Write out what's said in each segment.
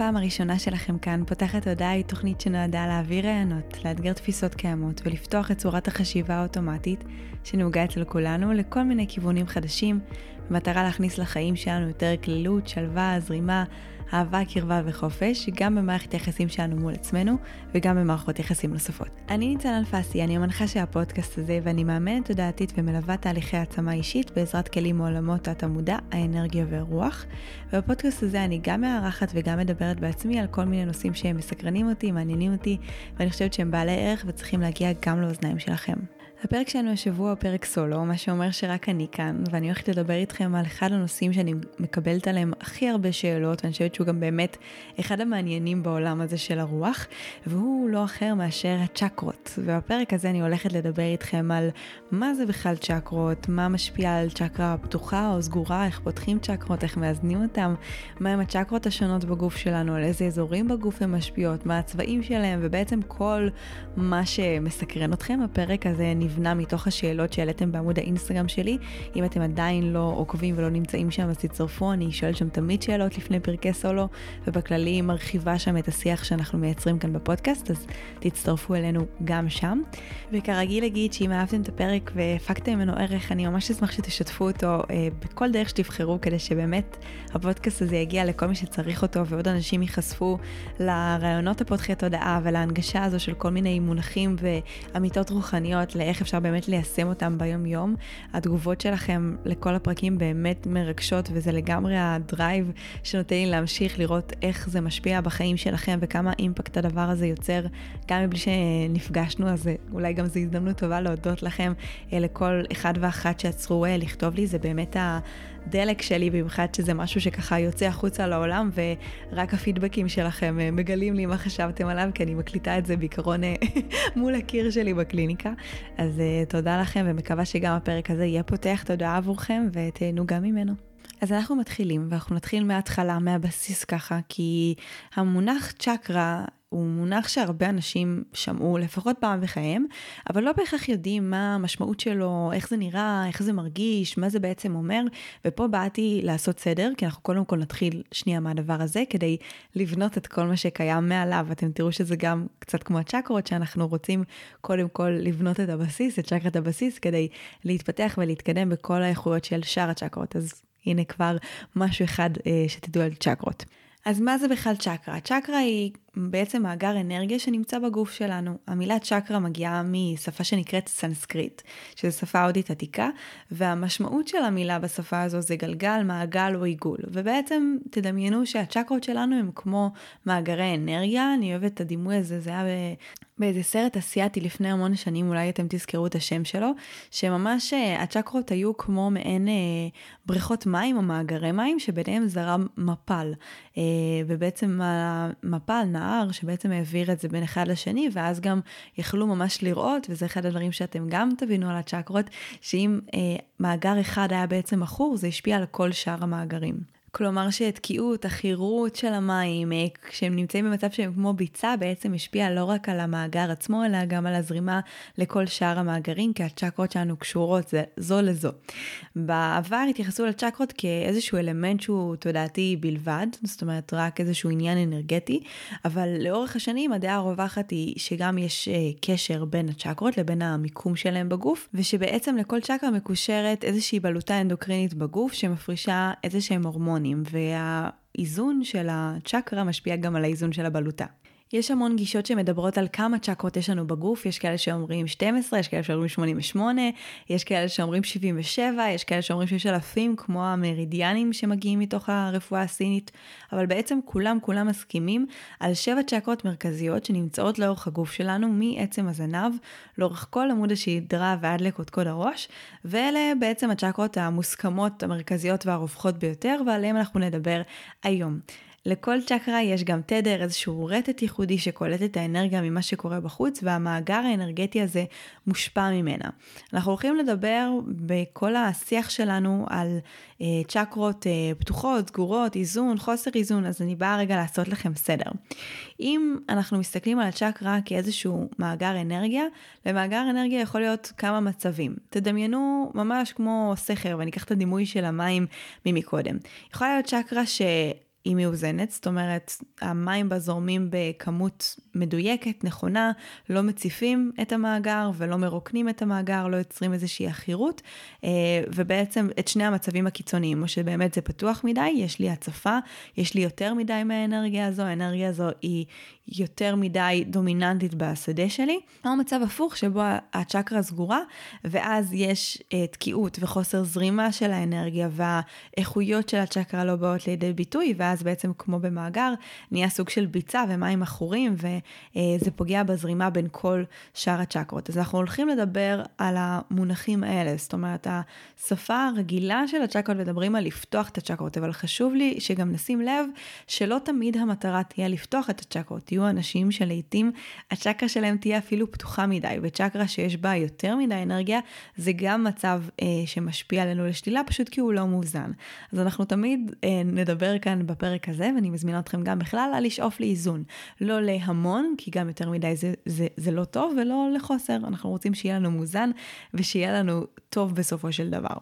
הפעם הראשונה שלכם כאן, פותחת הודעה היא תוכנית שנועדה להעביר רעיונות, לאתגר תפיסות קיימות ולפתוח את צורת החשיבה האוטומטית שנהוגה אצל כולנו לכל מיני כיוונים חדשים, במטרה להכניס לחיים שלנו יותר כלילות, שלווה, זרימה, אהבה, קרבה וחופש, גם במערכת היחסים שלנו מול עצמנו וגם במערכות יחסים נוספות. אני ניצן אלפסי, אני המנחה של הפודקאסט הזה ואני מאמנת תודעתית ומלווה תהליכי העצמה אישית בעזרת כלים מעולמות התת-המודע, האנרגיה והרוח. ובפודקאסט הזה אני גם מארחת וגם מדברת בעצמי על כל מיני נושאים שהם מסקרנים אותי, מעניינים אותי, ואני חושבת שהם בעלי ערך וצריכים להגיע גם לאוזניים שלכם. הפרק שלנו השבוע הוא פרק סולו, מה שאומר שרק אני כאן, ואני הולכת לדבר איתכם על אחד הנושאים שאני מקבלת עליהם הכי הרבה שאלות, ואני חושבת שהוא גם באמת אחד המעניינים בעולם הזה של הרוח, והוא לא אחר מאשר הצ'קרות. ובפרק הזה אני הולכת לדבר איתכם על מה זה בכלל צ'קרות, מה משפיע על צ'קרה פתוחה או סגורה, איך פותחים צ'קרות, איך מאזנים אותם, מהם הצ'קרות השונות בגוף שלנו, על איזה אזורים בגוף הן משפיעות, מה הצבעים שלהם, ובעצם כל מה שמסקרן אתכם. הפרק הזה נבנה מתוך השאלות שהעליתם בעמוד האינסטגרם שלי. אם אתם עדיין לא עוקבים ולא נמצאים שם, אז תצטרפו, אני שואלת שם תמיד שאלות לפני פרקי סולו, ובכללי מרחיבה שם את השיח שאנחנו מייצרים כאן בפודקאסט, אז תצטרפו אלינו גם שם. וכרגיל אגיד שאם אהבתם את הפרק והפקתם ממנו ערך, אני ממש אשמח שתשתפו אותו אה, בכל דרך שתבחרו, כדי שבאמת הפודקאסט הזה יגיע לכל מי שצריך אותו, ועוד אנשים ייחשפו לרעיונות הפותחי תודעה ולהנגשה הזו של כל מיני מונחים ואמיתות רוחניות לאיך איך אפשר באמת ליישם אותם ביום-יום. התגובות שלכם לכל הפרקים באמת מרגשות, וזה לגמרי הדרייב שנותן לי להמשיך לראות איך זה משפיע בחיים שלכם וכמה אימפקט הדבר הזה יוצר, גם מבלי שנפגשנו, אז אולי גם זו הזדמנות טובה להודות לכם, אה, לכל אחד ואחת שעצרו אה, לכתוב לי, זה באמת הדלק שלי, במיוחד שזה משהו שככה יוצא החוצה לעולם, ורק הפידבקים שלכם אה, מגלים לי מה חשבתם עליו, כי אני מקליטה את זה בעיקרון מול הקיר שלי בקליניקה. אז uh, תודה לכם ומקווה שגם הפרק הזה יהיה פותח תודה עבורכם ותהנו גם ממנו. אז אנחנו מתחילים, ואנחנו נתחיל מההתחלה, מהבסיס ככה, כי המונח צ'קרה הוא מונח שהרבה אנשים שמעו לפחות פעם בחייהם, אבל לא בהכרח יודעים מה המשמעות שלו, איך זה נראה, איך זה מרגיש, מה זה בעצם אומר, ופה באתי לעשות סדר, כי אנחנו קודם כל נתחיל שנייה מהדבר הזה, כדי לבנות את כל מה שקיים מעליו. אתם תראו שזה גם קצת כמו הצ'קרות, שאנחנו רוצים קודם כל לבנות את הבסיס, את צ'קרת הבסיס, כדי להתפתח ולהתקדם בכל האיכויות של שאר הצ'קרות. אז הנה כבר משהו אחד אה, שתדעו על צ'קרות. אז מה זה בכלל צ'קרה? צ'קרה היא בעצם מאגר אנרגיה שנמצא בגוף שלנו. המילה צ'קרה מגיעה משפה שנקראת סנסקריט, שזו שפה הודית עתיקה, והמשמעות של המילה בשפה הזו זה גלגל, מעגל או עיגול. ובעצם תדמיינו שהצ'קרות שלנו הם כמו מאגרי אנרגיה, אני אוהבת את הדימוי הזה, זה היה באיזה סרט אסיאתי לפני המון שנים, אולי אתם תזכרו את השם שלו, שממש אה, הצ'קרות היו כמו מעין אה, בריכות מים או מאגרי מים, שביניהם זרם מפל. אה, ובעצם המפל, נהר, שבעצם העביר את זה בין אחד לשני, ואז גם יכלו ממש לראות, וזה אחד הדברים שאתם גם תבינו על הצ'קרות, שאם אה, מאגר אחד היה בעצם מכור, זה השפיע על כל שאר המאגרים. כלומר שהתקיעות, החירות של המים, אה, כשהם נמצאים במצב שהם כמו ביצה, בעצם השפיע לא רק על המאגר עצמו, אלא גם על הזרימה לכל שאר המאגרים, כי הצ'קרות שלנו קשורות זה, זו לזו. בעבר התייחסו לצ'קרות כאיזשהו אלמנט שהוא תודעתי בלבד, זאת אומרת רק איזשהו עניין אנרגטי, אבל לאורך השנים הדעה הרווחת היא שגם יש אה, קשר בין הצ'קרות לבין המיקום שלהם בגוף, ושבעצם לכל צ'קרה מקושרת איזושהי בלוטה אנדוקרינית בגוף שמפרישה איזה שהם הורמונים. הורמונים, והאיזון של הצ'קרה משפיע גם על האיזון של הבלוטה. יש המון גישות שמדברות על כמה צ'קרות יש לנו בגוף, יש כאלה שאומרים 12, יש כאלה שאומרים 88, יש כאלה שאומרים 77, יש כאלה שאומרים שיש אלפים, כמו המרידיאנים שמגיעים מתוך הרפואה הסינית, אבל בעצם כולם כולם מסכימים על שבע צ'קרות מרכזיות שנמצאות לאורך הגוף שלנו, מעצם הזנב, לאורך כל עמוד השדרה ועד לקודקוד הראש, ואלה בעצם הצ'קרות המוסכמות, המרכזיות והרווחות ביותר, ועליהן אנחנו נדבר היום. לכל צ'קרה יש גם תדר, איזשהו רטט ייחודי שקולט את האנרגיה ממה שקורה בחוץ, והמאגר האנרגטי הזה מושפע ממנה. אנחנו הולכים לדבר בכל השיח שלנו על אה, צ'קרות אה, פתוחות, סגורות, איזון, חוסר איזון, אז אני באה רגע לעשות לכם סדר. אם אנחנו מסתכלים על הצ'קרה כאיזשהו מאגר אנרגיה, למאגר אנרגיה יכול להיות כמה מצבים. תדמיינו ממש כמו סכר, ואני אקח את הדימוי של המים ממקודם. יכולה להיות צ'קרה ש... היא מאוזנת, זאת אומרת, המים בה זורמים בכמות מדויקת, נכונה, לא מציפים את המאגר ולא מרוקנים את המאגר, לא יוצרים איזושהי עכירות, אה, ובעצם את שני המצבים הקיצוניים, או שבאמת זה פתוח מדי, יש לי הצפה, יש לי יותר מדי מהאנרגיה הזו, האנרגיה הזו היא יותר מדי דומיננטית בשדה שלי, או מצב הפוך שבו הצ'קרה סגורה, ואז יש uh, תקיעות וחוסר זרימה של האנרגיה, והאיכויות של הצ'קרה לא באות לידי ביטוי, ואז בעצם כמו במאגר, נהיה סוג של ביצה ומים עכורים, וזה uh, פוגע בזרימה בין כל שאר הצ'קרות. אז אנחנו הולכים לדבר על המונחים האלה, זאת אומרת, השפה הרגילה של הצ'קרות, מדברים על לפתוח את הצ'קרות, אבל חשוב לי שגם נשים לב שלא תמיד המטרה תהיה לפתוח את הצ'קרות. יהיו אנשים שלעיתים הצ'קרה שלהם תהיה אפילו פתוחה מדי, וצ'קרה שיש בה יותר מדי אנרגיה, זה גם מצב אה, שמשפיע עלינו לשלילה, פשוט כי הוא לא מאוזן. אז אנחנו תמיד אה, נדבר כאן בפרק הזה, ואני מזמינה אתכם גם בכלל לשאוף לאיזון. לא להמון, כי גם יותר מדי זה, זה, זה לא טוב, ולא לחוסר. אנחנו רוצים שיהיה לנו מאוזן, ושיהיה לנו טוב בסופו של דבר.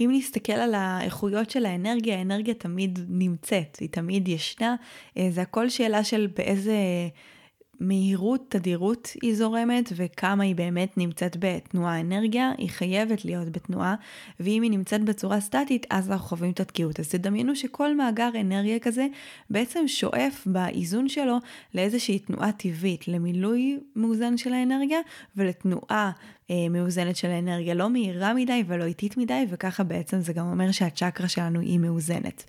אם נסתכל על האיכויות של האנרגיה, האנרגיה תמיד נמצאת, היא תמיד ישנה, אה, זה הכל שאלה של באיזה מהירות, תדירות היא זורמת וכמה היא באמת נמצאת בתנועה. אנרגיה היא חייבת להיות בתנועה, ואם היא נמצאת בצורה סטטית, אז אנחנו חווים את התקיעות. אז תדמיינו שכל מאגר אנרגיה כזה בעצם שואף באיזון שלו לאיזושהי תנועה טבעית, למילוי מאוזן של האנרגיה ולתנועה אה, מאוזנת של האנרגיה, לא מהירה מדי ולא איטית מדי, וככה בעצם זה גם אומר שהצ'קרה שלנו היא מאוזנת.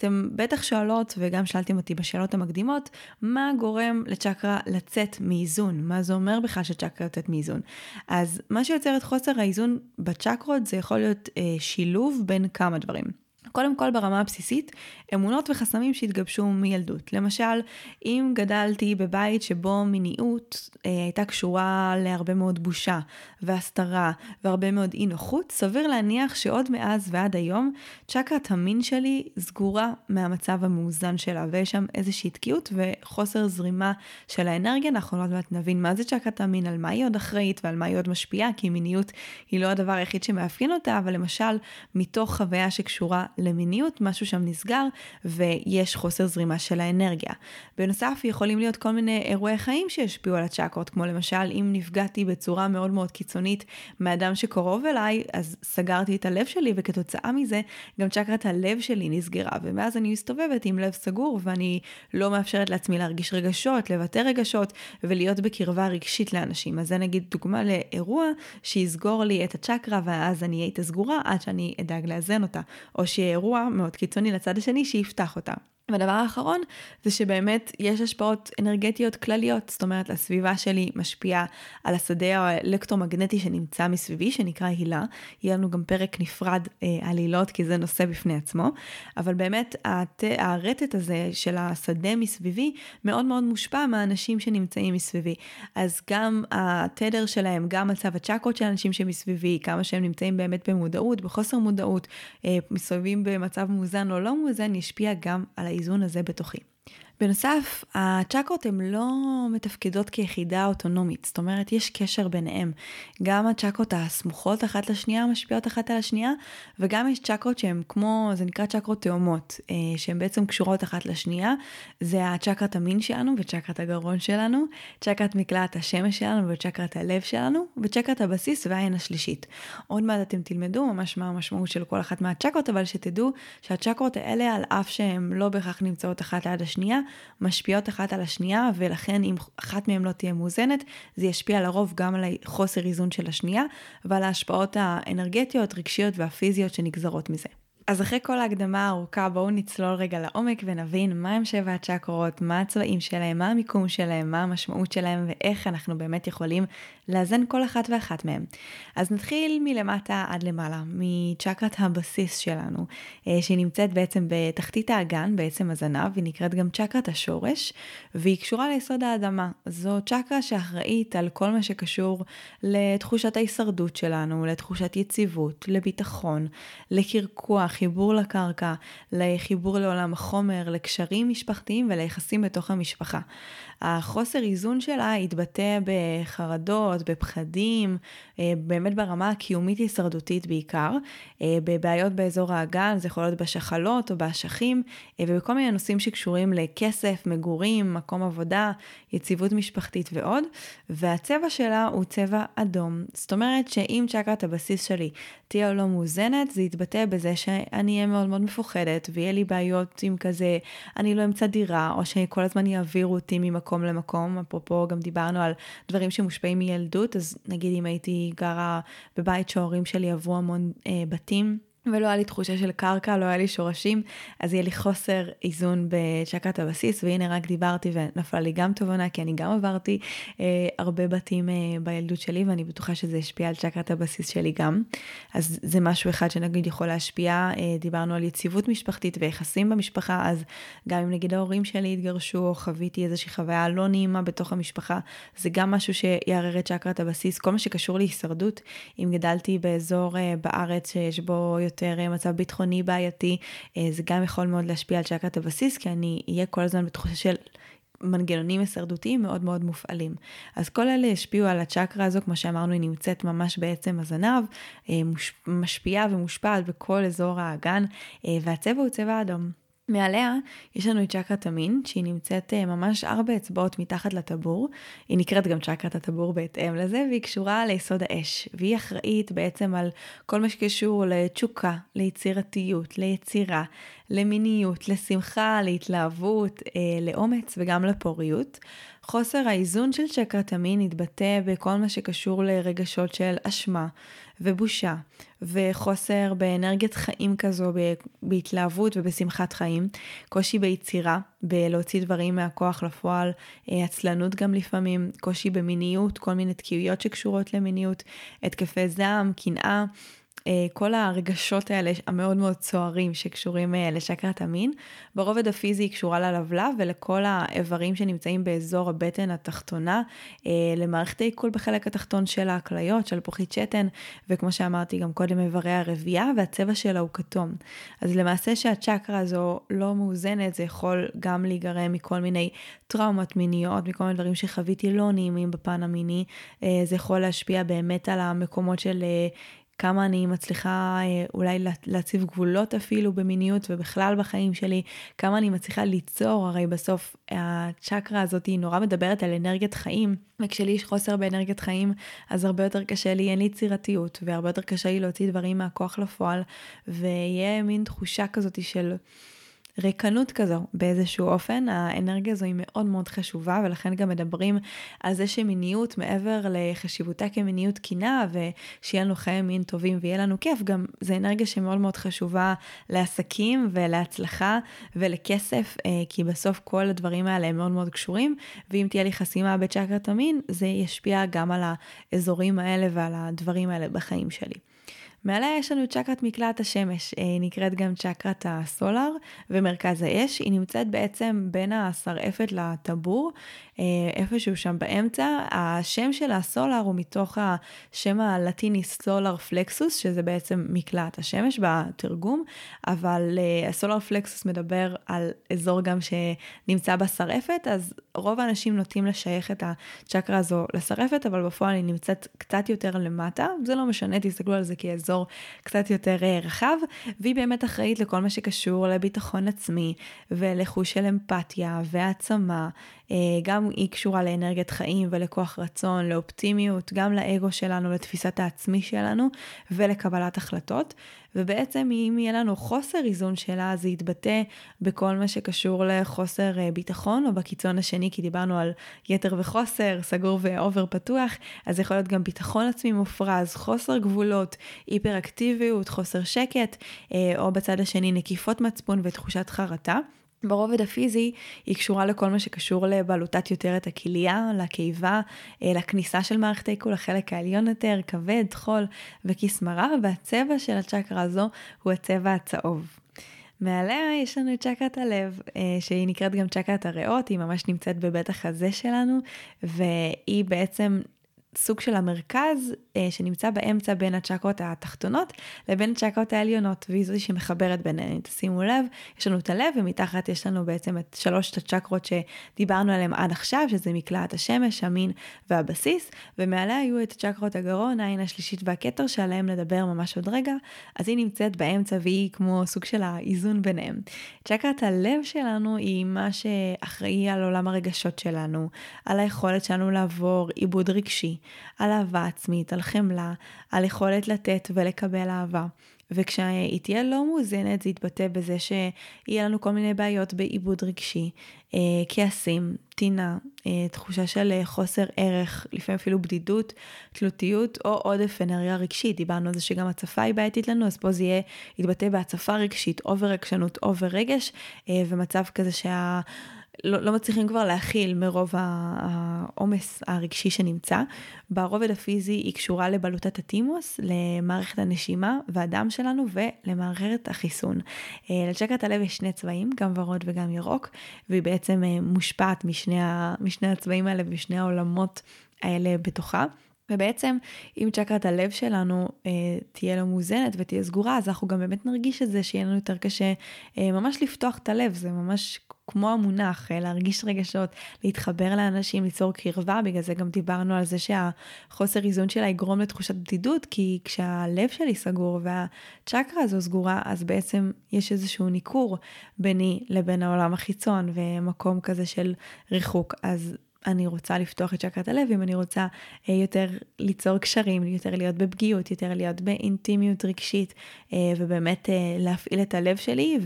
אתם בטח שואלות, וגם שאלתם אותי בשאלות המקדימות, מה גורם לצ'קרה לצאת מאיזון? מה זה אומר בכלל שצ'קרה יוצאת מאיזון? אז מה שיוצר את חוסר האיזון בצ'קרות זה יכול להיות אה, שילוב בין כמה דברים. קודם כל ברמה הבסיסית, אמונות וחסמים שהתגבשו מילדות. למשל, אם גדלתי בבית שבו מיניות אה, הייתה קשורה להרבה מאוד בושה והסתרה והרבה מאוד אי נוחות, סביר להניח שעוד מאז ועד היום צ'קרת המין שלי סגורה מהמצב המאוזן שלה, ויש שם איזושהי תקיעות וחוסר זרימה של האנרגיה. אנחנו עוד מעט נבין מה זה צ'קרת המין, על מה היא עוד אחראית ועל מה היא עוד משפיעה, כי מיניות היא לא הדבר היחיד שמאפיין אותה, אבל למשל, מתוך חוויה שקשורה למיניות, משהו שם נסגר ויש חוסר זרימה של האנרגיה. בנוסף, יכולים להיות כל מיני אירועי חיים שישפיעו על הצ'קרות, כמו למשל, אם נפגעתי בצורה מאוד מאוד קיצונית מאדם שקרוב אליי, אז סגרתי את הלב שלי, וכתוצאה מזה גם צ'קרת הלב שלי נסגרה, ומאז אני מסתובבת עם לב סגור, ואני לא מאפשרת לעצמי להרגיש רגשות, לבטא רגשות, ולהיות בקרבה רגשית לאנשים. אז זה נגיד דוגמה לאירוע שיסגור לי את הצ'קרה, ואז אני אהיה איתה סגורה עד שאני אדאג לאזן אותה. או שיהיה אירוע מאוד קיצוני לצד השני שיפתח אותה. והדבר האחרון זה שבאמת יש השפעות אנרגטיות כלליות, זאת אומרת הסביבה שלי משפיעה על השדה האלקטרומגנטי שנמצא מסביבי, שנקרא הילה. יהיה לנו גם פרק נפרד אה, על הילות, כי זה נושא בפני עצמו, אבל באמת הת... הרטט הזה של השדה מסביבי מאוד מאוד מושפע מהאנשים שנמצאים מסביבי. אז גם התדר שלהם, גם מצב הצ'קרות של האנשים שמסביבי, כמה שהם נמצאים באמת במודעות, בחוסר מודעות, אה, מסתובבים במצב מאוזן או לא מאוזן, ישפיע גם על האיזון הזה בתוכי. בנוסף, הצ'קרות הן לא מתפקדות כיחידה אוטונומית, זאת אומרת, יש קשר ביניהם. גם הצ'קרות הסמוכות אחת לשנייה משפיעות אחת על השנייה, וגם יש צ'קרות שהן כמו, זה נקרא צ'קרות תאומות, אה, שהן בעצם קשורות אחת לשנייה. זה הצ'קרת המין שלנו וצ'קרת הגרון שלנו, צ'קרת מקלעת השמש שלנו וצ'קרת הלב שלנו, וצ'קרת הבסיס והעין השלישית. עוד מעט אתם תלמדו ממש מה המשמעות של כל אחת מהצ'קרות, אבל שתדעו שהצ'קרות האלה, על אף שהן לא בהכרח נמצאות אחת ליד השנייה, משפיעות אחת על השנייה, ולכן אם אחת מהן לא תהיה מאוזנת, זה ישפיע לרוב גם על החוסר איזון של השנייה, ועל ההשפעות האנרגטיות, רגשיות והפיזיות שנגזרות מזה. אז אחרי כל ההקדמה הארוכה, בואו נצלול רגע לעומק ונבין מה הם שבע הצ'קרות, מה הצבעים שלהם, מה המיקום שלהם, מה המשמעות שלהם ואיך אנחנו באמת יכולים לאזן כל אחת ואחת מהם. אז נתחיל מלמטה עד למעלה, מצ'קרת הבסיס שלנו, אה, שהיא נמצאת בעצם בתחתית האגן, בעצם הזנב, היא נקראת גם צ'קרת השורש, והיא קשורה ליסוד האדמה. זו צ'קרה שאחראית על כל מה שקשור לתחושת ההישרדות שלנו, לתחושת יציבות, לביטחון, לקרקוע, חיבור לקרקע, לחיבור לעולם החומר, לקשרים משפחתיים וליחסים בתוך המשפחה. החוסר איזון שלה יתבטא בחרדות, בפחדים, אה, באמת ברמה הקיומית הישרדותית בעיקר, אה, בבעיות באזור האגן, זה יכול להיות בשחלות או באשכים, אה, ובכל מיני נושאים שקשורים לכסף, מגורים, מקום עבודה, יציבות משפחתית ועוד, והצבע שלה הוא צבע אדום. זאת אומרת שאם צ'קרת הבסיס שלי תהיה לא מאוזנת, זה יתבטא בזה שאני אהיה מאוד מאוד מפוחדת, ויהיה לי בעיות עם כזה, אני לא אמצא דירה, או שכל הזמן יעבירו אותי ממקום למקום. אפרופו, גם דיברנו על דברים שמושפעים מילדות, אז נגיד אם הייתי גרה בבית שההורים שלי עברו המון אה, בתים, ולא היה לי תחושה של קרקע, לא היה לי שורשים, אז יהיה לי חוסר איזון בצ'קרת הבסיס, והנה רק דיברתי ונפלה לי גם תובנה, כי אני גם עברתי אה, הרבה בתים אה, בילדות שלי, ואני בטוחה שזה השפיע על צ'קרת הבסיס שלי גם. אז זה משהו אחד שנגיד יכול להשפיע, אה, דיברנו על יציבות משפחתית ויחסים במשפחה, אז גם אם נגיד ההורים שלי התגרשו, או חוויתי איזושהי חוויה לא נעימה בתוך המשפחה, זה גם משהו שיערער את צ'קרת הבסיס, כל מה שקשור להישרדות, אם גדלתי באזור אה, בארץ שיש בו יותר אה, מצב ביטחוני בעייתי, אה, זה גם יכול מאוד להשפיע על צ'קרת הבסיס, כי אני אהיה כל הזמן בתחושה של מנגנונים הישרדותיים מאוד מאוד מופעלים. אז כל אלה השפיעו על הצ'קרה הזו, כמו שאמרנו, היא נמצאת ממש בעצם הזנב, אה, משפיעה ומושפעת בכל אזור האגן, והצבע הוא צבע אדום. מעליה יש לנו את צ'קרת המין, שהיא נמצאת אה, ממש ארבע אצבעות מתחת לטבור. היא נקראת גם צ'קרת הטבור בהתאם לזה, והיא קשורה ליסוד האש. והיא אחראית בעצם על כל מה שקשור לתשוקה, ליצירתיות, ליצירה, למיניות, לשמחה, להתלהבות, אה, לאומץ וגם לפוריות. חוסר האיזון של צ'קרת המין יתבטא בכל מה שקשור לרגשות של אשמה ובושה וחוסר באנרגיית חיים כזו, בהתלהבות ובשמחת חיים, קושי ביצירה, בלהוציא דברים מהכוח לפועל, אה, עצלנות גם לפעמים, קושי במיניות, כל מיני תקיעויות שקשורות למיניות, התקפי זעם, קנאה. אה, כל הרגשות האלה המאוד מאוד צוערים שקשורים אה, לשקרת המין. ברובד הפיזי היא קשורה ללבלב ולכל האיברים שנמצאים באזור הבטן התחתונה, אה, למערכת העיכול בחלק התחתון של הכליות, של פוחית שתן, וכמו שאמרתי גם קודם, איברי הרבייה, והצבע שלה הוא כתום. אז למעשה שהצ'קרה הזו לא מאוזנת, זה יכול גם להיגרם מכל מיני טראומות מיניות, מכל מיני דברים שחוויתי לא נעימים בפן המיני. זה יכול להשפיע באמת על המקומות של כמה אני מצליחה אה, אולי להציב גבולות אפילו במיניות ובכלל בחיים שלי, כמה אני מצליחה ליצור, הרי בסוף הצ'קרה הזאת היא נורא מדברת על אנרגיית חיים, וכשלי יש חוסר באנרגיית חיים, אז הרבה יותר קשה לי, אין לי יצירתיות, והרבה יותר קשה לי להוציא דברים מהכוח לפועל, ויהיה מין תחושה כזאת של... ריקנות כזו באיזשהו אופן, האנרגיה הזו היא מאוד מאוד חשובה ולכן גם מדברים על זה שמיניות מעבר לחשיבותה כמיניות תקינה ושיהיה לנו חיי מין טובים ויהיה לנו כיף, גם זה אנרגיה שמאוד מאוד חשובה לעסקים ולהצלחה ולכסף, אה, כי בסוף כל הדברים האלה הם מאוד מאוד קשורים, ואם תהיה לי חסימה בצ'קרת המין, זה ישפיע גם על האזורים האלה ועל הדברים האלה בחיים שלי. מעליה יש לנו צ'קרת מקלעת השמש, אה, נקראת גם צ'קרת הסולר ומרכז האש, היא נמצאת בעצם בין השרעפת לטבור, איפשהו שם באמצע. השם של הסולר הוא מתוך השם הלטיני סולר פלקסוס, שזה בעצם מקלעת השמש בתרגום, אבל אה, הסולר פלקסוס מדבר על אזור גם שנמצא בשרעפת, אז רוב האנשים נוטים לשייך את הצ'קרה הזו לשרעפת, אבל בפועל היא נמצאת קצת יותר למטה, זה לא משנה, תסתכלו על זה כאזור. אזור קצת יותר אה, רחב, והיא באמת אחראית לכל מה שקשור לביטחון עצמי ולחוש של אמפתיה והעצמה גם היא קשורה לאנרגיית חיים ולכוח רצון, לאופטימיות, גם לאגו שלנו, לתפיסת העצמי שלנו ולקבלת החלטות. ובעצם אם יהיה לנו חוסר איזון שלה, זה יתבטא בכל מה שקשור לחוסר אה, ביטחון, או בקיצון השני, כי דיברנו על יתר וחוסר, סגור ואובר פתוח, אז יכול להיות גם ביטחון עצמי מופרז, חוסר גבולות, היפראקטיביות, חוסר שקט, אה, או בצד השני נקיפות מצפון ותחושת חרטה. ברובד הפיזי היא קשורה לכל מה שקשור יותר את הכליה, לקיבה, אה, לכניסה של מערכת העיכול, לחלק העליון יותר, כבד, חול וכיס מרה, והצבע של הצ'קרה הזו הוא הצבע הצהוב. מעליה יש לנו את צ'קרת הלב, אה, שהיא נקראת גם צ'קרת הריאות, היא ממש נמצאת בבית החזה שלנו, והיא בעצם סוג של המרכז אה, שנמצא באמצע בין הצ'קרות התחתונות לבין הצ'קרות העליונות, והיא זו שמחברת ביניהן. תשימו לב, יש לנו את הלב ומתחת יש לנו בעצם את שלושת הצ'קרות שדיברנו עליהן עד עכשיו, שזה מקלעת השמש, המין והבסיס, ומעליה היו את צ'קרות הגרון, העין השלישית והכתר שעליהם נדבר ממש עוד רגע, אז היא נמצאת באמצע והיא כמו סוג של האיזון ביניהם. צ'קרת הלב שלנו היא מה שאחראי על עולם הרגשות שלנו, על היכולת שלנו לעבור עיבוד רגשי. על אהבה עצמית, על חמלה, על יכולת לתת ולקבל אהבה. וכשהיא תהיה לא מאוזנת, זה יתבטא בזה שיהיה לנו כל מיני בעיות בעיבוד רגשי, אה, כעסים, טינה, אה, תחושה של אה, חוסר ערך, לפעמים אפילו בדידות, תלותיות או עודף אנרגיה רגשית. דיברנו על זה שגם הצפה היא בעייתית לנו, אז פה זה יהיה, יתבטא בהצפה רגשית, over רגשנות, over רגש, ומצב כזה שה... לא, לא מצליחים כבר להכיל מרוב העומס הרגשי שנמצא. ברובד הפיזי היא קשורה לבלוטת הטימוס, למערכת הנשימה והדם שלנו ולמערכת החיסון. אה, לצ'קרת הלב יש שני צבעים, גם ורוד וגם ירוק, והיא בעצם אה, מושפעת משני, משני הצבעים האלה ושני העולמות האלה בתוכה. ובעצם אם צ'קרת הלב שלנו אה, תהיה לא מאוזנת ותהיה סגורה, אז אנחנו גם באמת נרגיש את זה שיהיה לנו יותר קשה אה, ממש לפתוח את הלב, זה ממש כמו המונח, אה, להרגיש רגשות, להתחבר לאנשים, ליצור קרבה, בגלל זה גם דיברנו על זה שהחוסר איזון שלה יגרום לתחושת בדידות, כי כשהלב שלי סגור והצ'קרה הזו סגורה, אז בעצם יש איזשהו ניכור ביני לבין העולם החיצון ומקום כזה של ריחוק. אז אני רוצה לפתוח את צ'קרת הלב, אם אני רוצה אה, יותר ליצור קשרים, יותר להיות בפגיעות, יותר להיות באינטימיות רגשית, אה, ובאמת להפעיל את הלב שלי,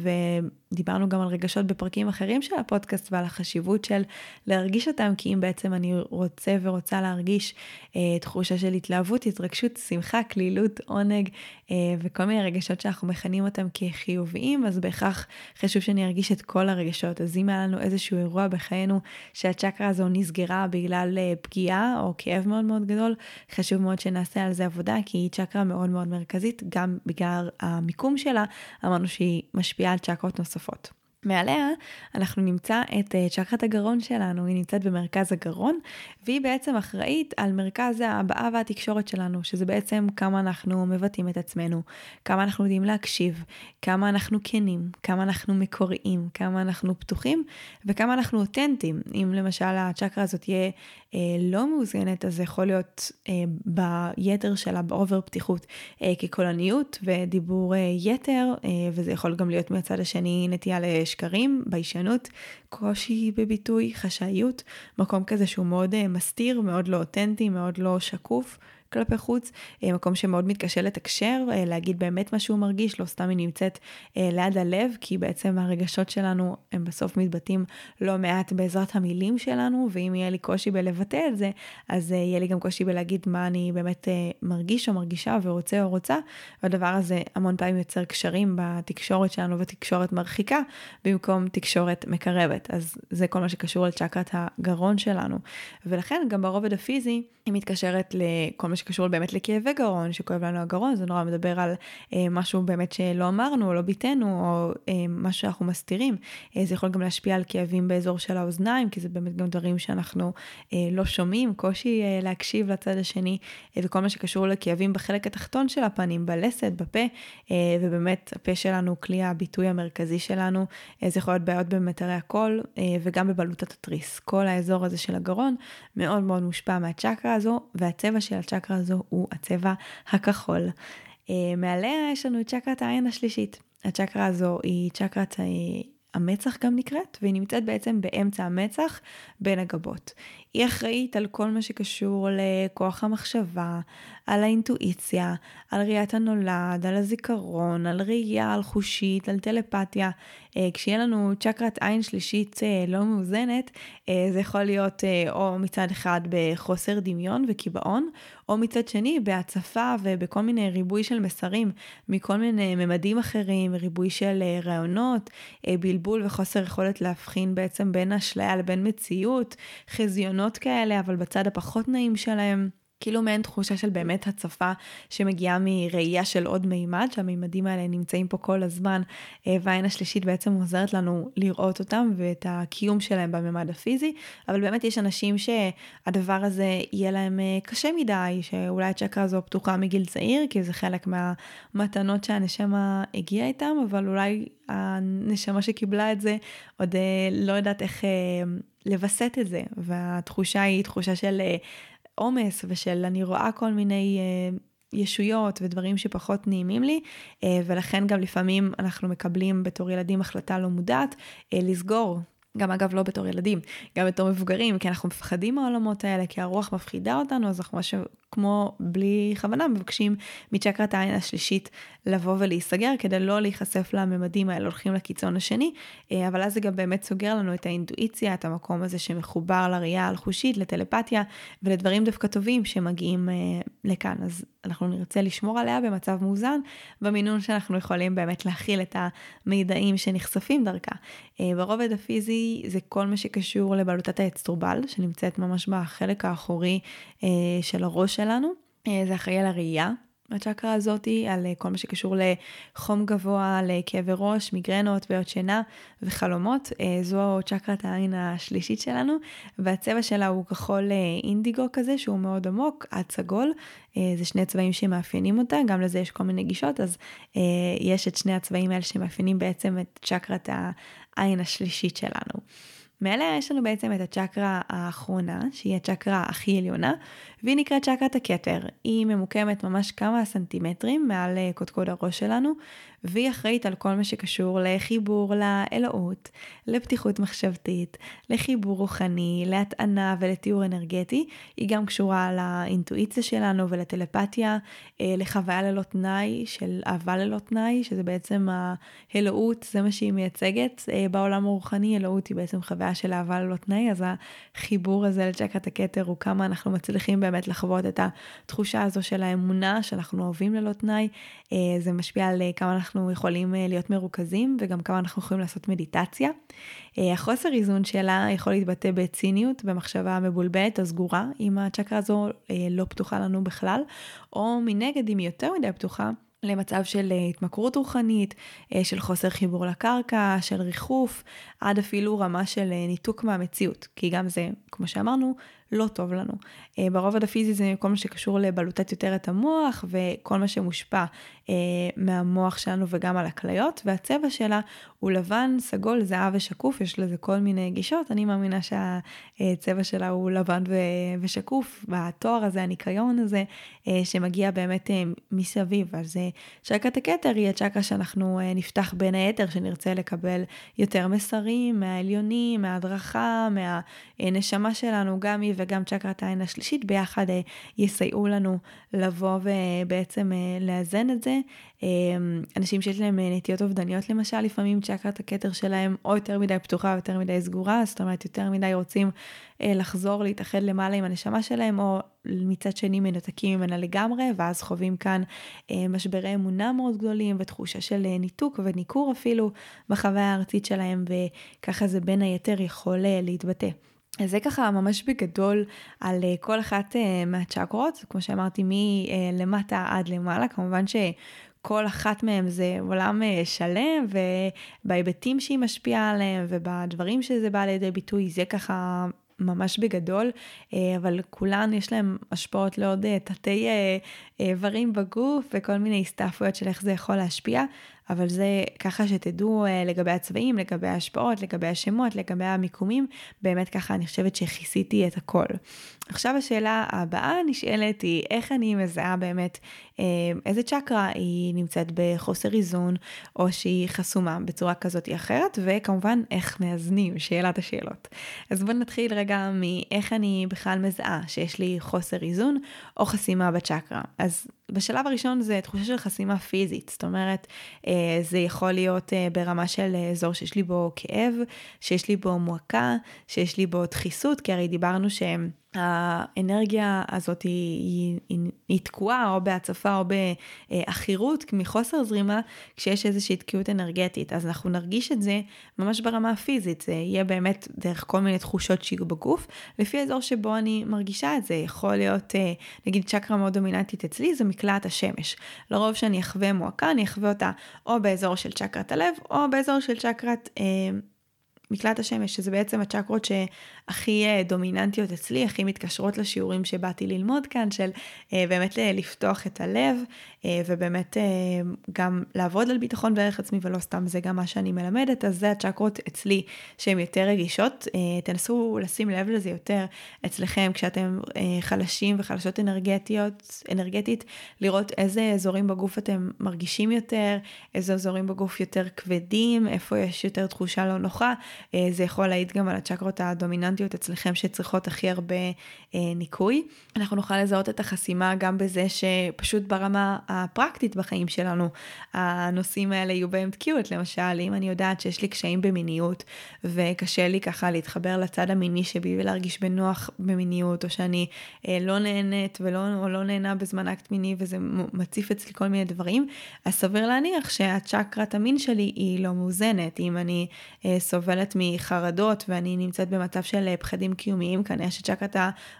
ודיברנו גם על רגשות בפרקים אחרים של הפודקאסט ועל החשיבות של להרגיש אותם, כי אם בעצם אני רוצה ורוצה להרגיש תחושה של התלהבות, התרגשות, שמחה, כלילות, עונג, וכל מיני רגשות שאנחנו מכנים אותם כחיוביים, אז בהכרח חשוב שאני ארגיש את כל הרגשות. אז אם היה לנו איזשהו אירוע בחיינו שהצ'קרה הזו נסגרה בגלל אה, פגיעה או כאב מאוד מאוד גדול, חשוב מאוד שנעשה על זה עבודה, כי היא צ'קרה מאוד מאוד מרכזית, גם בגלל המיקום שלה, אמרנו שהיא משפיעה על צ'קרות נוספות. fort. מעליה אנחנו נמצא את אה, צ'קרת הגרון שלנו, היא נמצאת במרכז הגרון, והיא בעצם אחראית על מרכז ההבעה והתקשורת שלנו, שזה בעצם כמה אנחנו מבטאים את עצמנו, כמה אנחנו יודעים להקשיב, כמה אנחנו כנים, כמה אנחנו מקוריים, כמה אנחנו פתוחים וכמה אנחנו אותנטיים. אם למשל הצ'קרה הזאת תהיה אה, לא מאוזנת, אז זה יכול להיות אה, ביתר שלה, באובר פתיחות, אה, כקולניות ודיבור אה, יתר, אה, וזה יכול גם להיות מהצד השני נטייה לשקרים, ביישנות, קושי בביטוי, חשאיות, מקום כזה שהוא מאוד אה, מסתיר, מאוד לא אותנטי, מאוד לא שקוף. כלפי חוץ, אה, מקום שמאוד מתקשה לתקשר, אה, להגיד באמת מה שהוא מרגיש, לא סתם היא נמצאת אה, ליד הלב, כי בעצם הרגשות שלנו הם בסוף מתבטאים לא מעט בעזרת המילים שלנו, ואם יהיה לי קושי בלבטא את זה, אז יהיה לי גם קושי בלהגיד מה אני באמת מרגיש או מרגישה ורוצה או רוצה, והדבר הזה המון פעמים יוצר קשרים בתקשורת שלנו ותקשורת מרחיקה, במקום תקשורת מקרבת. אז זה כל מה שקשור לצ'קרת הגרון שלנו. ולכן גם ברובד הפיזי היא מתקשרת לכל מה שקשור באמת לכאבי גרון, שכואב לנו הגרון, זה נורא מדבר על אה, משהו באמת שלא אמרנו או לא ביטאנו, או אה, משהו שאנחנו מסתירים. אה, זה יכול גם להשפיע על כאבים באזור של האוזניים, כי זה באמת גם דברים שאנחנו אה, לא שומעים, קושי אה, להקשיב לצד השני, אה, וכל מה שקשור לכאבים בחלק התחתון של הפנים, בלסת, בפה, אה, ובאמת הפה שלנו הוא כלי הביטוי המרכזי שלנו, אה, זה יכול להיות בעיות במטרי הקול, אה, וגם בבלוטת התריס. כל האזור הזה של הגרון מאוד מאוד מושפע מהצ'קרה הזו, והצבע של הצ'קרה הזו הוא הצבע הכחול. Uh, מעליה יש לנו את צ'קרת העין השלישית. הצ'קרה הזו היא צ'קרת uh, המצח גם נקראת, והיא נמצאת בעצם באמצע המצח בין הגבות. היא אחראית על כל מה שקשור לכוח המחשבה, על האינטואיציה, על ראיית הנולד, על הזיכרון, על ראייה, על חושית, על טלפתיה. אה, כשיהיה לנו צ'קרת עין שלישית אה, לא מאוזנת, אה, זה יכול להיות או מצד אחד בחוסר דמיון וקיבעון, או מצד שני בהצפה ובכל מיני ריבוי של מסרים מכל מיני ממדים אחרים, ריבוי של רעיונות, בלבול וחוסר יכולת להבחין בעצם בין אשליה לבין מציאות, חזיונות כאלה, אבל בצד הפחות נעים שלהם. כאילו מעין תחושה של באמת הצפה שמגיעה מראייה של עוד מימד, שהמימדים האלה נמצאים פה כל הזמן, אה, והעין השלישית בעצם עוזרת לנו לראות אותם ואת הקיום שלהם בממד הפיזי, אבל באמת יש אנשים שהדבר הזה יהיה להם אה, קשה מדי, שאולי הצ'קרה הזו פתוחה מגיל צעיר, כי זה חלק מהמתנות שהנשמה הגיעה איתם, אבל אולי הנשמה שקיבלה את זה עוד אה, לא יודעת איך לווסת את זה, והתחושה היא תחושה של... עומס ושל אני רואה כל מיני uh, ישויות ודברים שפחות נעימים לי, uh, ולכן גם לפעמים אנחנו מקבלים בתור ילדים החלטה לא מודעת uh, לסגור. גם אגב לא בתור ילדים, גם בתור מבוגרים, כי אנחנו מפחדים מהעולמות האלה, כי הרוח מפחידה אותנו, אז אנחנו משהו כמו בלי כוונה מבקשים מצ'קרת העין השלישית לבוא ולהיסגר כדי לא להיחשף לממדים האלה, הולכים לקיצון השני, אה, אבל אז זה גם באמת סוגר לנו את האינטואיציה, את המקום הזה שמחובר לראייה הלחושית, לטלפתיה ולדברים דווקא טובים שמגיעים אה, לכאן. אז אנחנו נרצה לשמור עליה במצב מאוזן, במינון שאנחנו יכולים באמת להכיל את המידעים שנחשפים דרכה. אה, ברובד הפיזי זה כל מה שקשור לבלוטת האצטרובל, שנמצאת ממש בחלק האחורי של הראש שלנו. זה אחראי על הראייה, הצ'קרה הזאתי, על אה, כל מה שקשור לחום גבוה, לכאבי ראש, מיגרנות, בעיות שינה וחלומות. אה, זו צ'קרת העין השלישית שלנו, והצבע שלה הוא כחול אה, אינדיגו כזה, שהוא מאוד עמוק, עד סגול. זה שני צבעים שמאפיינים אותה, גם לזה יש כל מיני גישות, אז יש את שני הצבעים האלה שמאפיינים בעצם את צ'קרת העין השלישית שלנו. מעליה יש לנו בעצם את הצ'קרה האחרונה, שהיא הצ'קרה הכי עליונה, והיא נקראת צ'קרת הכתר. היא ממוקמת ממש כמה סנטימטרים מעל אה, קודקוד הראש שלנו, והיא אחראית על כל מה שקשור לחיבור לאלוהות, לפתיחות מחשבתית, לחיבור רוחני, להטענה ולתיאור אנרגטי. היא גם קשורה לאינטואיציה שלנו ולטלפתיה, אה, לחוויה ללא תנאי, של אהבה ללא תנאי, שזה בעצם האלוהות, זה מה שהיא מייצגת אה, בעולם הרוחני, אלוהות היא בעצם חוויה של אהבה ללא תנאי, אז החיבור הזה לצ'קרת הכתר הוא כמה אנחנו מצליחים באמת לחוות את התחושה הזו של האמונה, שאנחנו אוהבים ללא תנאי, אה, זה משפיע על כמה אנחנו אנחנו יכולים אה, להיות מרוכזים וגם כמה אנחנו יכולים לעשות מדיטציה. אה, החוסר איזון שלה יכול להתבטא בציניות, במחשבה מבולבלת או סגורה, אם הצ'קרה הזו אה, לא פתוחה לנו בכלל, או מנגד אם היא יותר מדי פתוחה, למצב של התמכרות רוחנית, של חוסר חיבור לקרקע, של ריחוף, עד אפילו רמה של ניתוק מהמציאות, כי גם זה, כמו שאמרנו, לא טוב לנו. אה, ברובד הפיזי זה כל מה שקשור לבלוטת יותר את המוח וכל מה שמושפע אה, מהמוח שלנו וגם על הכליות, והצבע שלה הוא לבן, סגול, זהב ושקוף, יש לזה כל מיני גישות, אני מאמינה שהצבע שלה הוא לבן ושקוף, והתואר הזה, הניקיון הזה, אה, שמגיע באמת מסביב. אז צ'קרת הכתר היא הצ'קרה שאנחנו נפתח בין היתר, שנרצה לקבל יותר מסרים מהעליונים, מההדרכה, מהנשמה שלנו, גם היא וגם צ'קרת העין השלישית ביחד אה, יסייעו לנו לבוא ובעצם אה, לאזן את זה. אה, אנשים שיש להם נטיות אובדניות למשל, לפעמים צ'קרת הכתר שלהם או יותר מדי פתוחה או יותר מדי סגורה, זאת אומרת יותר מדי רוצים לחזור, להתאחד למעלה עם הנשמה שלהם, או מצד שני מנותקים ממנה לגמרי, ואז חווים כאן משברי אמונה מאוד גדולים ותחושה של ניתוק וניכור אפילו בחוויה הארצית שלהם, וככה זה בין היתר יכול להתבטא. אז זה ככה ממש בגדול על אה, כל אחת אה, מהצ'קרות, כמו שאמרתי, מלמטה עד למעלה, כמובן שכל אחת מהן זה עולם אה, שלם, ובהיבטים שהיא משפיעה עליהם ובדברים שזה בא לידי ביטוי, זה ככה ממש בגדול, אבל כולן יש להן השפעות לעוד תתי איברים בגוף וכל מיני הסתעפויות של איך זה יכול להשפיע. אבל זה ככה שתדעו אה, לגבי הצבעים, לגבי ההשפעות, לגבי השמות, לגבי המיקומים, באמת ככה אני חושבת שכיסיתי את הכל. עכשיו השאלה הבאה נשאלת היא, איך אני מזהה באמת אה, איזה צ'קרה היא נמצאת בחוסר איזון, או שהיא חסומה בצורה כזאת או אחרת, וכמובן איך מאזנים, שאלת השאלות. אז בואו נתחיל רגע מאיך אני בכלל מזהה שיש לי חוסר איזון או חסימה בצ'קרה. אז בשלב הראשון זה תחושה של חסימה פיזית, זאת אומרת, אה, זה יכול להיות אה, ברמה של אזור שיש לי בו כאב, שיש לי בו מועקה, שיש לי בו דחיסות, כי הרי דיברנו שהם... האנרגיה הזאת היא, היא, היא, היא תקועה או בהצפה או בעכירות מחוסר זרימה כשיש איזושהי תקיעות אנרגטית. אז אנחנו נרגיש את זה ממש ברמה הפיזית, זה יהיה באמת דרך כל מיני תחושות שיהיו בגוף, לפי האזור שבו אני מרגישה את זה. יכול להיות, אה, נגיד צ'קרה מאוד דומיננטית אצלי, זה מקלעת השמש. לרוב שאני אחווה מועקה, אני אחווה אותה או באזור של צ'קרת הלב או באזור של צ'קרת... אה, מקלט השמש, שזה בעצם הצ'קרות שהכי אה, דומיננטיות אצלי, הכי מתקשרות לשיעורים שבאתי ללמוד כאן, של אה, באמת לפתוח את הלב, אה, ובאמת גם לעבוד על ביטחון וערך עצמי, ולא סתם זה גם מה שאני מלמדת, אז זה הצ'קרות אצלי שהן יותר רגישות. תנסו לשים לב לזה יותר אצלכם כשאתם חלשים וחלשות אנרגטיות, אנרגטית, לראות איזה אזורים בגוף אתם מרגישים יותר, איזה אזורים בגוף יותר כבדים, איפה יש יותר תחושה לא נוחה. אה, זה יכול להעיד גם על הצ'קרות הדומיננטיות אצלכם שצריכות הכי הרבה אה, ניקוי. אנחנו נוכל לזהות את החסימה גם בזה שפשוט ברמה הפרקטית בחיים שלנו, הנושאים האלה יהיו בהם תקיעות. למשל, אם אני יודעת שיש לי קשיים במיניות וקשה לי ככה להתחבר לצד המיני שבי ולהרגיש בנוח במיניות, או שאני אה, לא נהנית ולא או לא נהנה בזמן אקט מיני וזה מציף אצלי כל מיני דברים, אז סביר להניח שהצ'קרת המין שלי היא לא מאוזנת. אם אני סובלת סובלת מחרדות ואני נמצאת במצב של אה, פחדים קיומיים, כנראה שצ'קרת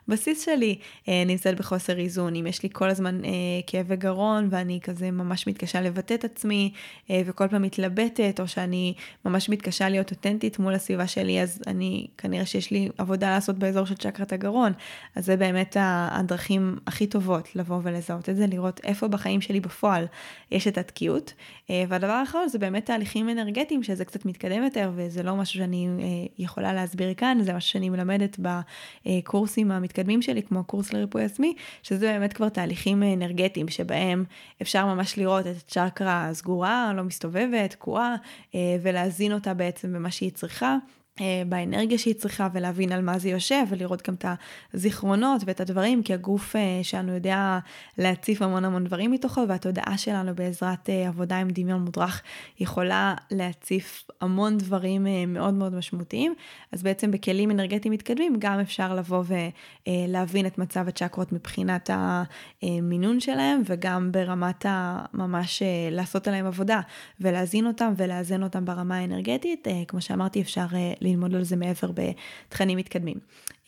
הבסיס שלי אה, נמצאת בחוסר איזון. אם יש לי כל הזמן אה, כאבי גרון ואני כזה ממש מתקשה לבטא את עצמי וכל פעם מתלבטת, או שאני ממש מתקשה להיות אותנטית מול הסביבה שלי, אז אני, כנראה שיש לי עבודה לעשות באזור של צ'קרת הגרון. אז זה באמת הדרכים הכי טובות לבוא ולזהות את זה, לראות איפה בחיים שלי בפועל יש את התקיעות. והדבר האחרון זה באמת תהליכים אנרגטיים, שזה קצת מתקדם יותר, וזה לא משהו שאני יכולה להסביר כאן, זה משהו שאני מלמדת בקורסים המתקדמים שלי, כמו הקורס לריפוי עצמי, שזה באמת כבר תהליכים אנרגטיים שבהם אפשר ממש לראות את הצ'קרה הסגורה, לא מסתובבת, תקועה, ולהזין אותה בעצם במה שהיא צריכה. אה, באנרגיה שהיא צריכה ולהבין על מה זה יושב ולראות גם את הזיכרונות ואת הדברים כי הגוף אה, שלנו יודע להציף המון המון דברים מתוכו והתודעה שלנו בעזרת אה, עבודה עם דמיון מודרך יכולה להציף המון דברים מאוד מאוד משמעותיים. אז בעצם בכלים אנרגטיים מתקדמים גם אפשר לבוא ולהבין את מצב הצ'קרות מבחינת המינון שלהם וגם ברמת הממש לעשות עליהם עבודה ולהזין אותם ולאזן אותם ברמה האנרגטית. כמו שאמרתי אפשר ללמוד על זה מעבר בתכנים מתקדמים.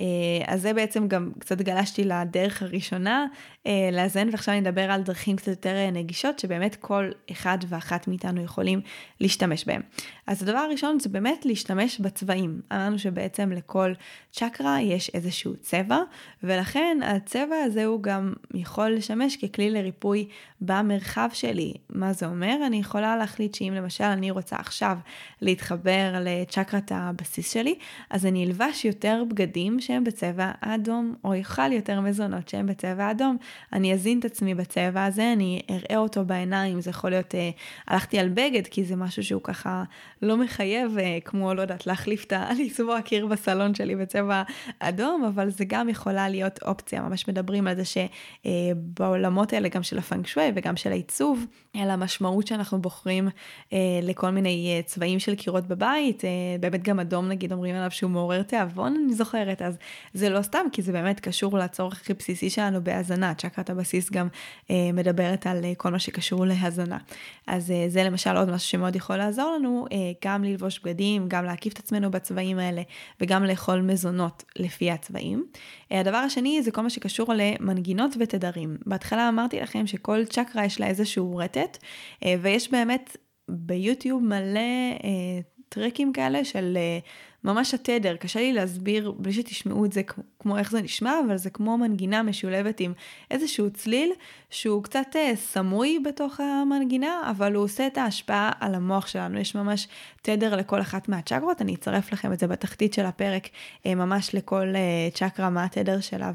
אה, אז זה בעצם גם קצת גלשתי לדרך הראשונה אה, לאזן, ועכשיו אני אדבר על דרכים קצת יותר אה, נגישות, שבאמת כל אחד ואחת מאיתנו יכולים להשתמש בהם. אז הדבר הראשון זה באמת להשתמש בצבעים. אמרנו שבעצם לכל צ'קרה יש איזשהו צבע, ולכן הצבע הזה הוא גם יכול לשמש ככלי לריפוי במרחב שלי. מה זה אומר? אני יכולה להחליט שאם למשל אני רוצה עכשיו להתחבר לצ'קרת הבסיס שלי, אז אני אלבש יותר בגדים שהם בצבע האדום, או יאכל יותר מזונות שהם בצבע האדום. אני אזין את עצמי בצבע הזה, אני אראה אותו בעיניים, זה יכול להיות, אה, הלכתי על בגד, כי זה משהו שהוא ככה לא מחייב, אה, כמו, לא יודעת, להחליף את ה... לצבוע קיר בסלון שלי בצבע אדום, אבל זה גם יכולה להיות אופציה, ממש מדברים על זה שבעולמות אה, האלה, גם של הפנק שווי וגם של העיצוב, על המשמעות שאנחנו בוחרים אה, לכל מיני אה, צבעים של קירות בבית, אה, באמת גם אדום נגיד אומרים עליו שהוא מעורר תיאבון, אני זוכרת, אז זה לא סתם, כי זה באמת קשור לצורך הכי בסיסי שלנו בהזנה. צ'קרת הבסיס גם אה, מדברת על אה, כל מה שקשור להזנה. אז אה, זה למשל עוד משהו שמאוד יכול לעזור לנו, אה, גם ללבוש בגדים, גם להקיף את עצמנו בצבעים האלה, וגם לאכול מזונות לפי הצבעים. אה, הדבר השני זה כל מה שקשור למנגינות ותדרים. בהתחלה אמרתי לכם שכל צ'קרה יש לה איזשהו רטט, אה, ויש באמת ביוטיוב מלא אה, טרקים כאלה של... אה, ממש התדר, קשה לי להסביר בלי שתשמעו את זה כמו איך זה נשמע, אבל זה כמו מנגינה משולבת עם איזשהו צליל שהוא קצת אה, סמוי בתוך המנגינה, אבל הוא עושה את ההשפעה על המוח שלנו. יש ממש תדר לכל אחת מהצ'קרות, אני אצרף לכם את זה בתחתית של הפרק, אה, ממש לכל אה, צ'קרה מה התדר שלה,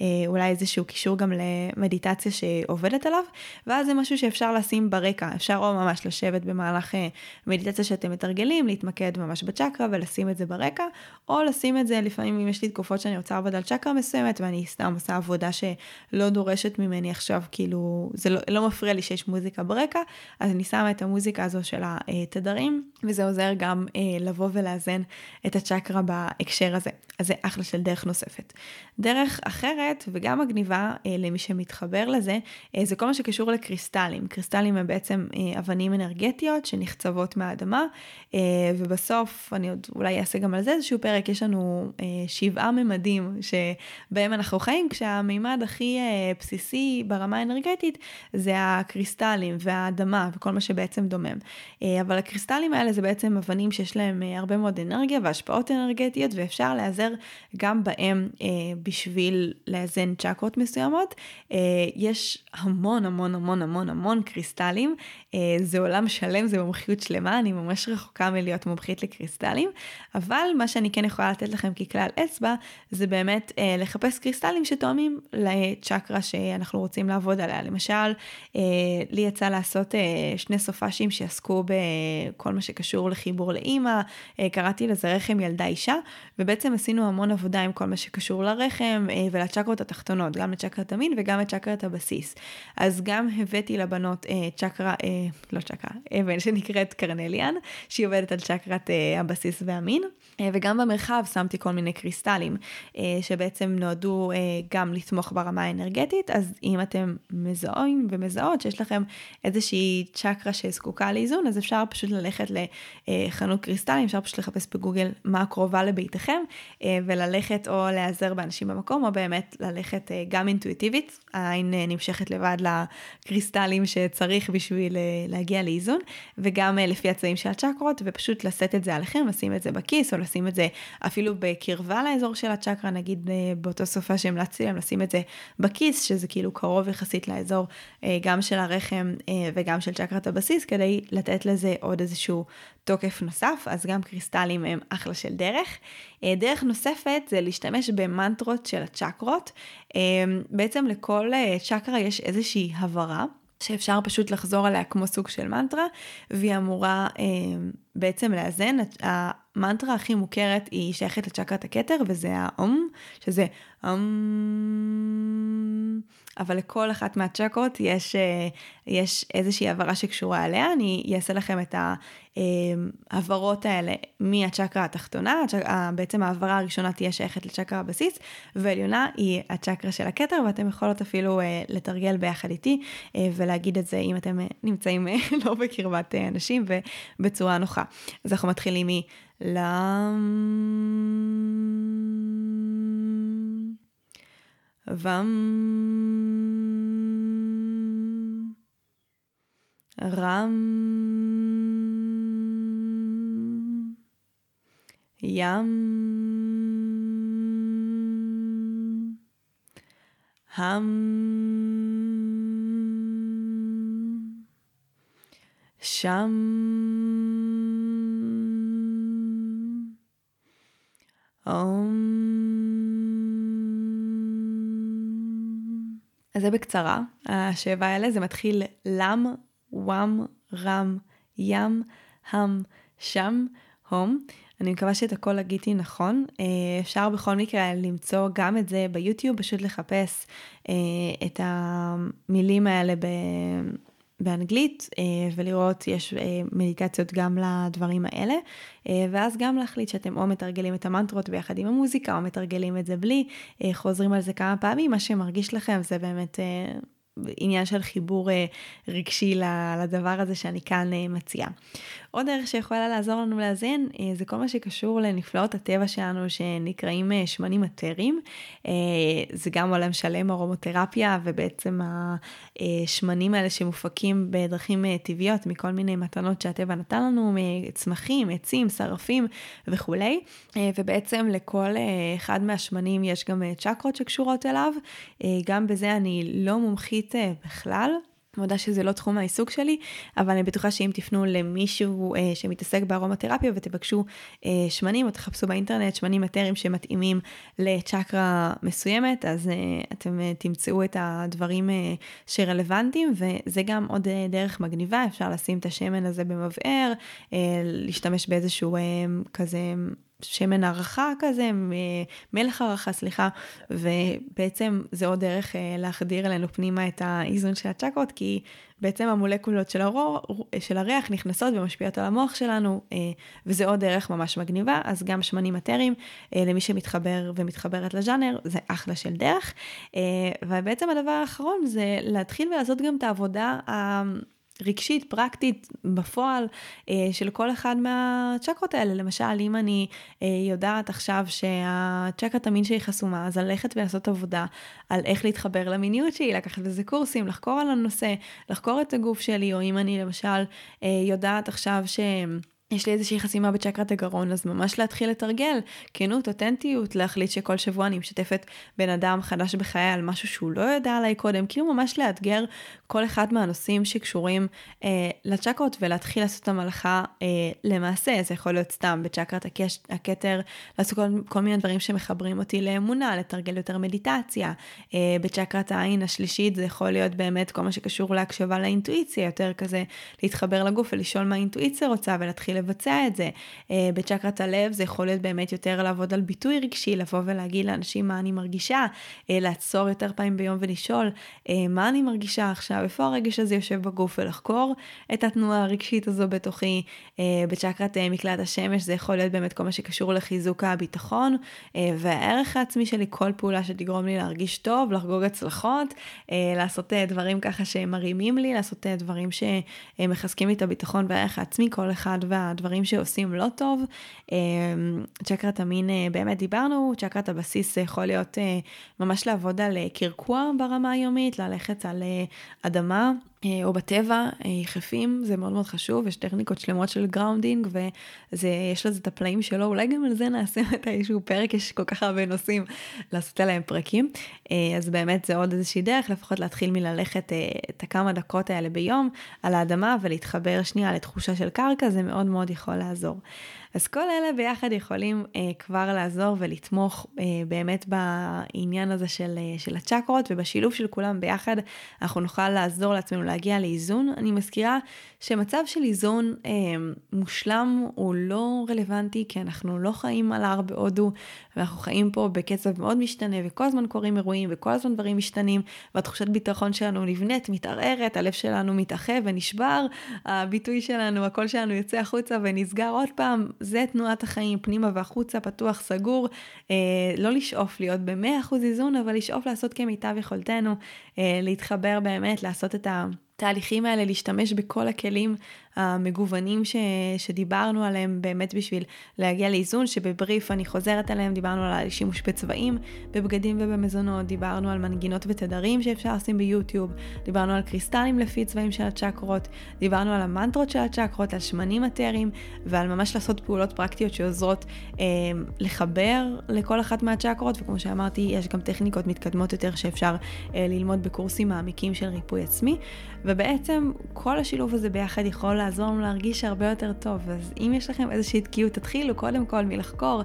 ואולי איזשהו קישור גם למדיטציה שעובדת עליו, ואז זה משהו שאפשר לשים ברקע, אפשר או ממש לשבת במהלך מדיטציה שאתם מתרגלים, להתמקד ממש בצ'קרה ולשים את זה ברקע, או לשים את זה לפעמים אם יש לי תקופות שאני רוצה לעבוד על צ'קרה מסוימת ואני סתם עושה עבודה שלא דורשת ממני עכשיו, כאילו, זה לא, לא מפריע לי שיש מוזיקה ברקע, אז אני שמה את המוזיקה הזו של התדרים, וזה עוזר גם אה, לבוא ולאזן את הצ'קרה בהקשר הזה. אז זה אחלה של דרך נוספת. דרך אחרת וגם מגניבה אה, למי שמתחבר לזה, אה, זה כל מה שקשור לקריסטלים. קריסטלים הם בעצם אה, אבנים אנרגטיות שנחצבות מהאדמה, אה, ובסוף, אני עוד אולי אעשה גם על זה איזשהו פרק, יש לנו אה, שבעה ממדים שבהם אנחנו חיים, כשהמימד הכי אה, בסיסי ברמה האנרגטית זה הקריסטלים והאדמה וכל מה שבעצם דומם. אה, אבל הקריסטלים האלה זה בעצם אבנים שיש להם אה, הרבה מאוד אנרגיה והשפעות אנרגטיות, ואפשר להיעזר גם בהם אה, בשביל לאזן צ'קרות מסוימות. יש המון המון המון המון המון קריסטלים, זה עולם שלם, זה מומחיות שלמה, אני ממש רחוקה מלהיות מומחית לקריסטלים, אבל מה שאני כן יכולה לתת לכם ככלל אצבע, זה באמת לחפש קריסטלים שתואמים לצ'קרה שאנחנו רוצים לעבוד עליה. למשל, אה, לי יצא לעשות אה, שני סופאשים שעסקו בכל מה שקשור לחיבור לאימא, אה, קראתי לזה רחם ילדה אישה, ובעצם עשינו המון עבודה עם כל מה שקשור לרחם ולצ'קרות התחתונות, גם לצ'קרת המין וגם לצ'קרת הבסיס. אז גם הבאתי לבנות צ'קרה, לא צ'קרה, אבן שנקראת קרנליאן, שהיא עובדת על צ'קרת הבסיס והמין. וגם במרחב שמתי כל מיני קריסטלים שבעצם נועדו גם לתמוך ברמה האנרגטית, אז אם אתם מזהים ומזהות שיש לכם איזושהי צ'קרה שזקוקה לאיזון, אז אפשר פשוט ללכת לחנות קריסטלים, אפשר פשוט לחפש בגוגל מה קרובה לביתכם, וללכת או להיעזר באנשים במקום, או באמת ללכת גם אינטואיטיבית, העין נמשכת לבד לקריסטלים שצריך בשביל להגיע לאיזון, וגם לפי הצבעים של הצ'קרות, ופשוט לשאת את זה עליכם, לשים את זה בכיס, או לשים את זה אפילו בקרבה לאזור של הצ'קרה, נגיד אה, באותו סופה שהמלצתי להם לשים את זה בכיס, שזה כאילו קרוב יחסית לאזור אה, גם של הרחם אה, וגם של צ'קרת הבסיס, כדי לתת לזה עוד איזשהו תוקף נוסף, אז גם קריסטלים הם אחלה של דרך. דרך נוספת זה להשתמש במנטרות של הצ'קרות. בעצם לכל צ'קרה יש איזושהי הברה. שאפשר פשוט לחזור עליה כמו סוג של מנטרה, והיא אמורה אה, בעצם לאזן. המנטרה הכי מוכרת היא שייכת לצ'קרת הכתר, וזה האום, שזה אמ... אבל לכל אחת מהצ'קרות יש, אה, יש איזושהי הבהרה שקשורה אליה, אני אעשה לכם את ההבהרות האלה מהצ'קרה התחתונה, בעצם ההבהרה הראשונה תהיה שייכת לצ'קרה הבסיס, ועליונה היא הצ'קרה של הכתר, ואתם יכולות אפילו אה, לתרגל ביחד איתי אה, ולהגיד את זה אם אתם נמצאים לא בקרבת אנשים ובצורה נוחה. אז אנחנו מתחילים מ... vam ram yam ham sham זה בקצרה, השבע האלה, זה מתחיל לם, וואם, רם, ים, הם, שם, הום. אני מקווה שאת הכל הגיתי נכון. אה, אפשר בכל מקרה למצוא גם את זה ביוטיוב, פשוט לחפש אה, את המילים האלה באנגלית אה, ולראות, יש אה, מדיטציות גם לדברים האלה, אה, ואז גם להחליט שאתם או מתרגלים את המנטרות ביחד עם המוזיקה, או מתרגלים את זה בלי, חוזרים על זה כמה פעמים, מה שמרגיש לכם זה באמת עניין של חיבור רגשי לדבר הזה שאני כאן מציעה. עוד דרך שיכולה לעזור לנו לאזן אה, זה כל מה שקשור לנפלאות הטבע שלנו שנקראים אה, שמנים מטרים. אה, זה גם עולם שלם ארומותרפיה ובעצם השמנים האלה שמופקים בדרכים טבעיות מכל מיני מתנות שהטבע נתן לנו, מצמחים, עצים, שרפים וכולי. ובעצם לכל אחד מהשמנים יש גם צ'קרות שקשורות אליו. גם בזה אני לא מומחית בכלל. מודה שזה לא תחום העיסוק שלי, אבל אני בטוחה שאם תפנו למישהו אה, שמתעסק בארומתרפיה ותבקשו אה, שמנים או תחפשו באינטרנט שמנים מטרים שמתאימים לצ'קרה מסוימת, אז אה, אתם אה, תמצאו את הדברים אה, שרלוונטיים, וזה גם עוד אה, דרך מגניבה, אפשר לשים את השמן הזה במבער, אה, להשתמש באיזשהו אה, כזה... שמן הערכה כזה, מלך הערכה, סליחה, ובעצם זה עוד דרך אה, להחדיר אלינו פנימה את האיזון של הצ'קרות, כי בעצם המולקולות של, הרור, של הריח נכנסות ומשפיעות על המוח שלנו, אה, וזה עוד דרך ממש מגניבה, אז גם שמנים מטרים, אה, למי שמתחבר ומתחברת לז'אנר, זה אחלה של דרך. ובעצם הדבר האחרון זה להתחיל ולעשות גם את העבודה רגשית, פרקטית, בפועל, אה, של כל אחד מהצ'קרות האלה. למשל, אם אני אה, יודעת עכשיו שהצ'קרת המין שלי חסומה, אז ללכת ולעשות עבודה על איך להתחבר למיניות שלי, לקחת לזה קורסים, לחקור על הנושא, לחקור את הגוף שלי, או אם אני למשל אה, יודעת עכשיו ש... יש לי איזושהי חסימה בצ'קרת הגרון, אז ממש להתחיל לתרגל כנות, אותנטיות, להחליט שכל שבוע אני משתפת בן אדם חדש בחיי על משהו שהוא לא יודע עליי קודם, כאילו ממש לאתגר כל אחד מהנושאים שקשורים אה, לצ'קרות ולהתחיל לעשות את המלאכה אה, למעשה. זה יכול להיות סתם בצ'קרת הכתר, לעשות כל, כל מיני דברים שמחברים אותי לאמונה, לתרגל יותר מדיטציה. אה, בצ'קרת העין השלישית זה יכול להיות באמת כל מה שקשור להקשבה לאינטואיציה, יותר כזה להתחבר לגוף ולשאול מה האינטואיציה רוצה ולהתחיל לבצע את זה. אה, בצ'קרת הלב זה יכול להיות באמת יותר לעבוד על ביטוי רגשי, לבוא ולהגיד לאנשים מה אני מרגישה, אה, לעצור יותר פעמים ביום ולשאול אה, מה אני מרגישה עכשיו, איפה הרגש הזה יושב בגוף ולחקור את התנועה הרגשית הזו בתוכי. בצ'קרת מקלט השמש זה יכול להיות באמת כל מה שקשור לחיזוק הביטחון והערך העצמי שלי, כל פעולה שתגרום לי להרגיש טוב, לחגוג הצלחות, לעשות דברים ככה שמרימים לי, לעשות דברים שמחזקים לי את הביטחון והערך העצמי, כל אחד וה... הדברים שעושים לא טוב. אמ, צ'אקרת המין, אה, באמת דיברנו, צ'אקרת הבסיס יכול להיות אה, ממש לעבוד על אה, קרקוע ברמה היומית, ללכת על אדמה. או בטבע, יחפים, זה מאוד מאוד חשוב, יש טכניקות שלמות של grounding ויש לזה את הפלאים שלו, אולי גם על זה נעשה את איזשהו פרק, יש כל כך הרבה נושאים לעשות עליהם פרקים. אז באמת זה עוד איזושהי דרך, לפחות להתחיל מללכת את הכמה דקות האלה ביום על האדמה ולהתחבר שנייה לתחושה של קרקע, זה מאוד מאוד יכול לעזור. אז כל אלה ביחד יכולים אה, כבר לעזור ולתמוך אה, באמת בעניין הזה של, אה, של הצ'קרות ובשילוב של כולם ביחד אנחנו נוכל לעזור לעצמנו להגיע לאיזון. אני מזכירה שמצב של איזון אה, מושלם הוא לא רלוונטי כי אנחנו לא חיים על הר בהודו ואנחנו חיים פה בקצב מאוד משתנה וכל הזמן קורים אירועים וכל הזמן דברים משתנים והתחושת ביטחון שלנו נבנית, מתערערת, הלב שלנו מתאחה ונשבר, הביטוי שלנו, הקול שלנו יוצא החוצה ונסגר עוד פעם. זה תנועת החיים, פנימה והחוצה, פתוח, סגור. אה, לא לשאוף להיות ב-100% איזון, אבל לשאוף לעשות כמיטב יכולתנו, אה, להתחבר באמת, לעשות את ה... התהליכים האלה, להשתמש בכל הכלים המגוונים ש, שדיברנו עליהם באמת בשביל להגיע לאיזון, שבבריף אני חוזרת עליהם, דיברנו על שימוש בצבעים, בבגדים ובמזונות, דיברנו על מנגינות ותדרים שאפשר לשים ביוטיוב, דיברנו על קריסטלים לפי צבעים של הצ'קרות, דיברנו על המנטרות של הצ'קרות, על שמנים מטריים, ועל ממש לעשות פעולות פרקטיות שעוזרות אה, לחבר לכל אחת מהצ'קרות, וכמו שאמרתי, יש גם טכניקות מתקדמות יותר שאפשר אה, ללמוד בקורסים מעמיקים של ריפוי עצמי, ובעצם כל השילוב הזה ביחד יכול לעזור לנו להרגיש הרבה יותר טוב. אז אם יש לכם איזושהי תקיעות, תתחילו קודם כל מלחקור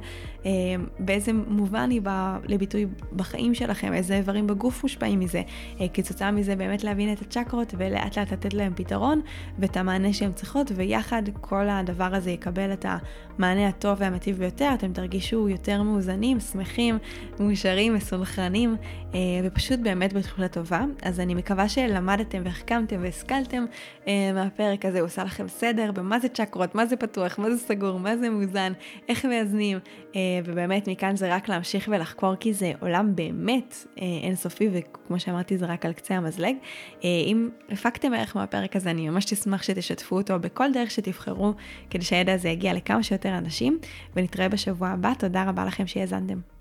באיזה מובן היא באה לביטוי בחיים שלכם, איזה איברים בגוף מושפעים מזה. אה, כתוצאה מזה באמת להבין את הצ'קרות ולאט לאט לתת להם פתרון ואת המענה שהן צריכות, ויחד כל הדבר הזה יקבל את המענה הטוב והמטיב ביותר. אתם תרגישו יותר מאוזנים, שמחים, מאושרים, מסונכרנים, אה, ופשוט באמת בתחושה טובה. אז אני מקווה שלמדתם והחכמתם והשכלתם אה, מהפרק הזה, הוא עושה לכם סדר במה זה צ'קרות, מה זה פתוח, מה זה סגור, מה זה מאוזן, איך מאזנים, ובאמת מכאן זה רק להמשיך ולחקור כי זה עולם באמת אה, אינסופי וכמו שאמרתי זה רק על קצה המזלג. אה, אם הפקתם ערך מהפרק הזה אני ממש אשמח שתשתפו אותו בכל דרך שתבחרו כדי שהידע הזה יגיע לכמה שיותר אנשים ונתראה בשבוע הבא, תודה רבה לכם שהאזנתם.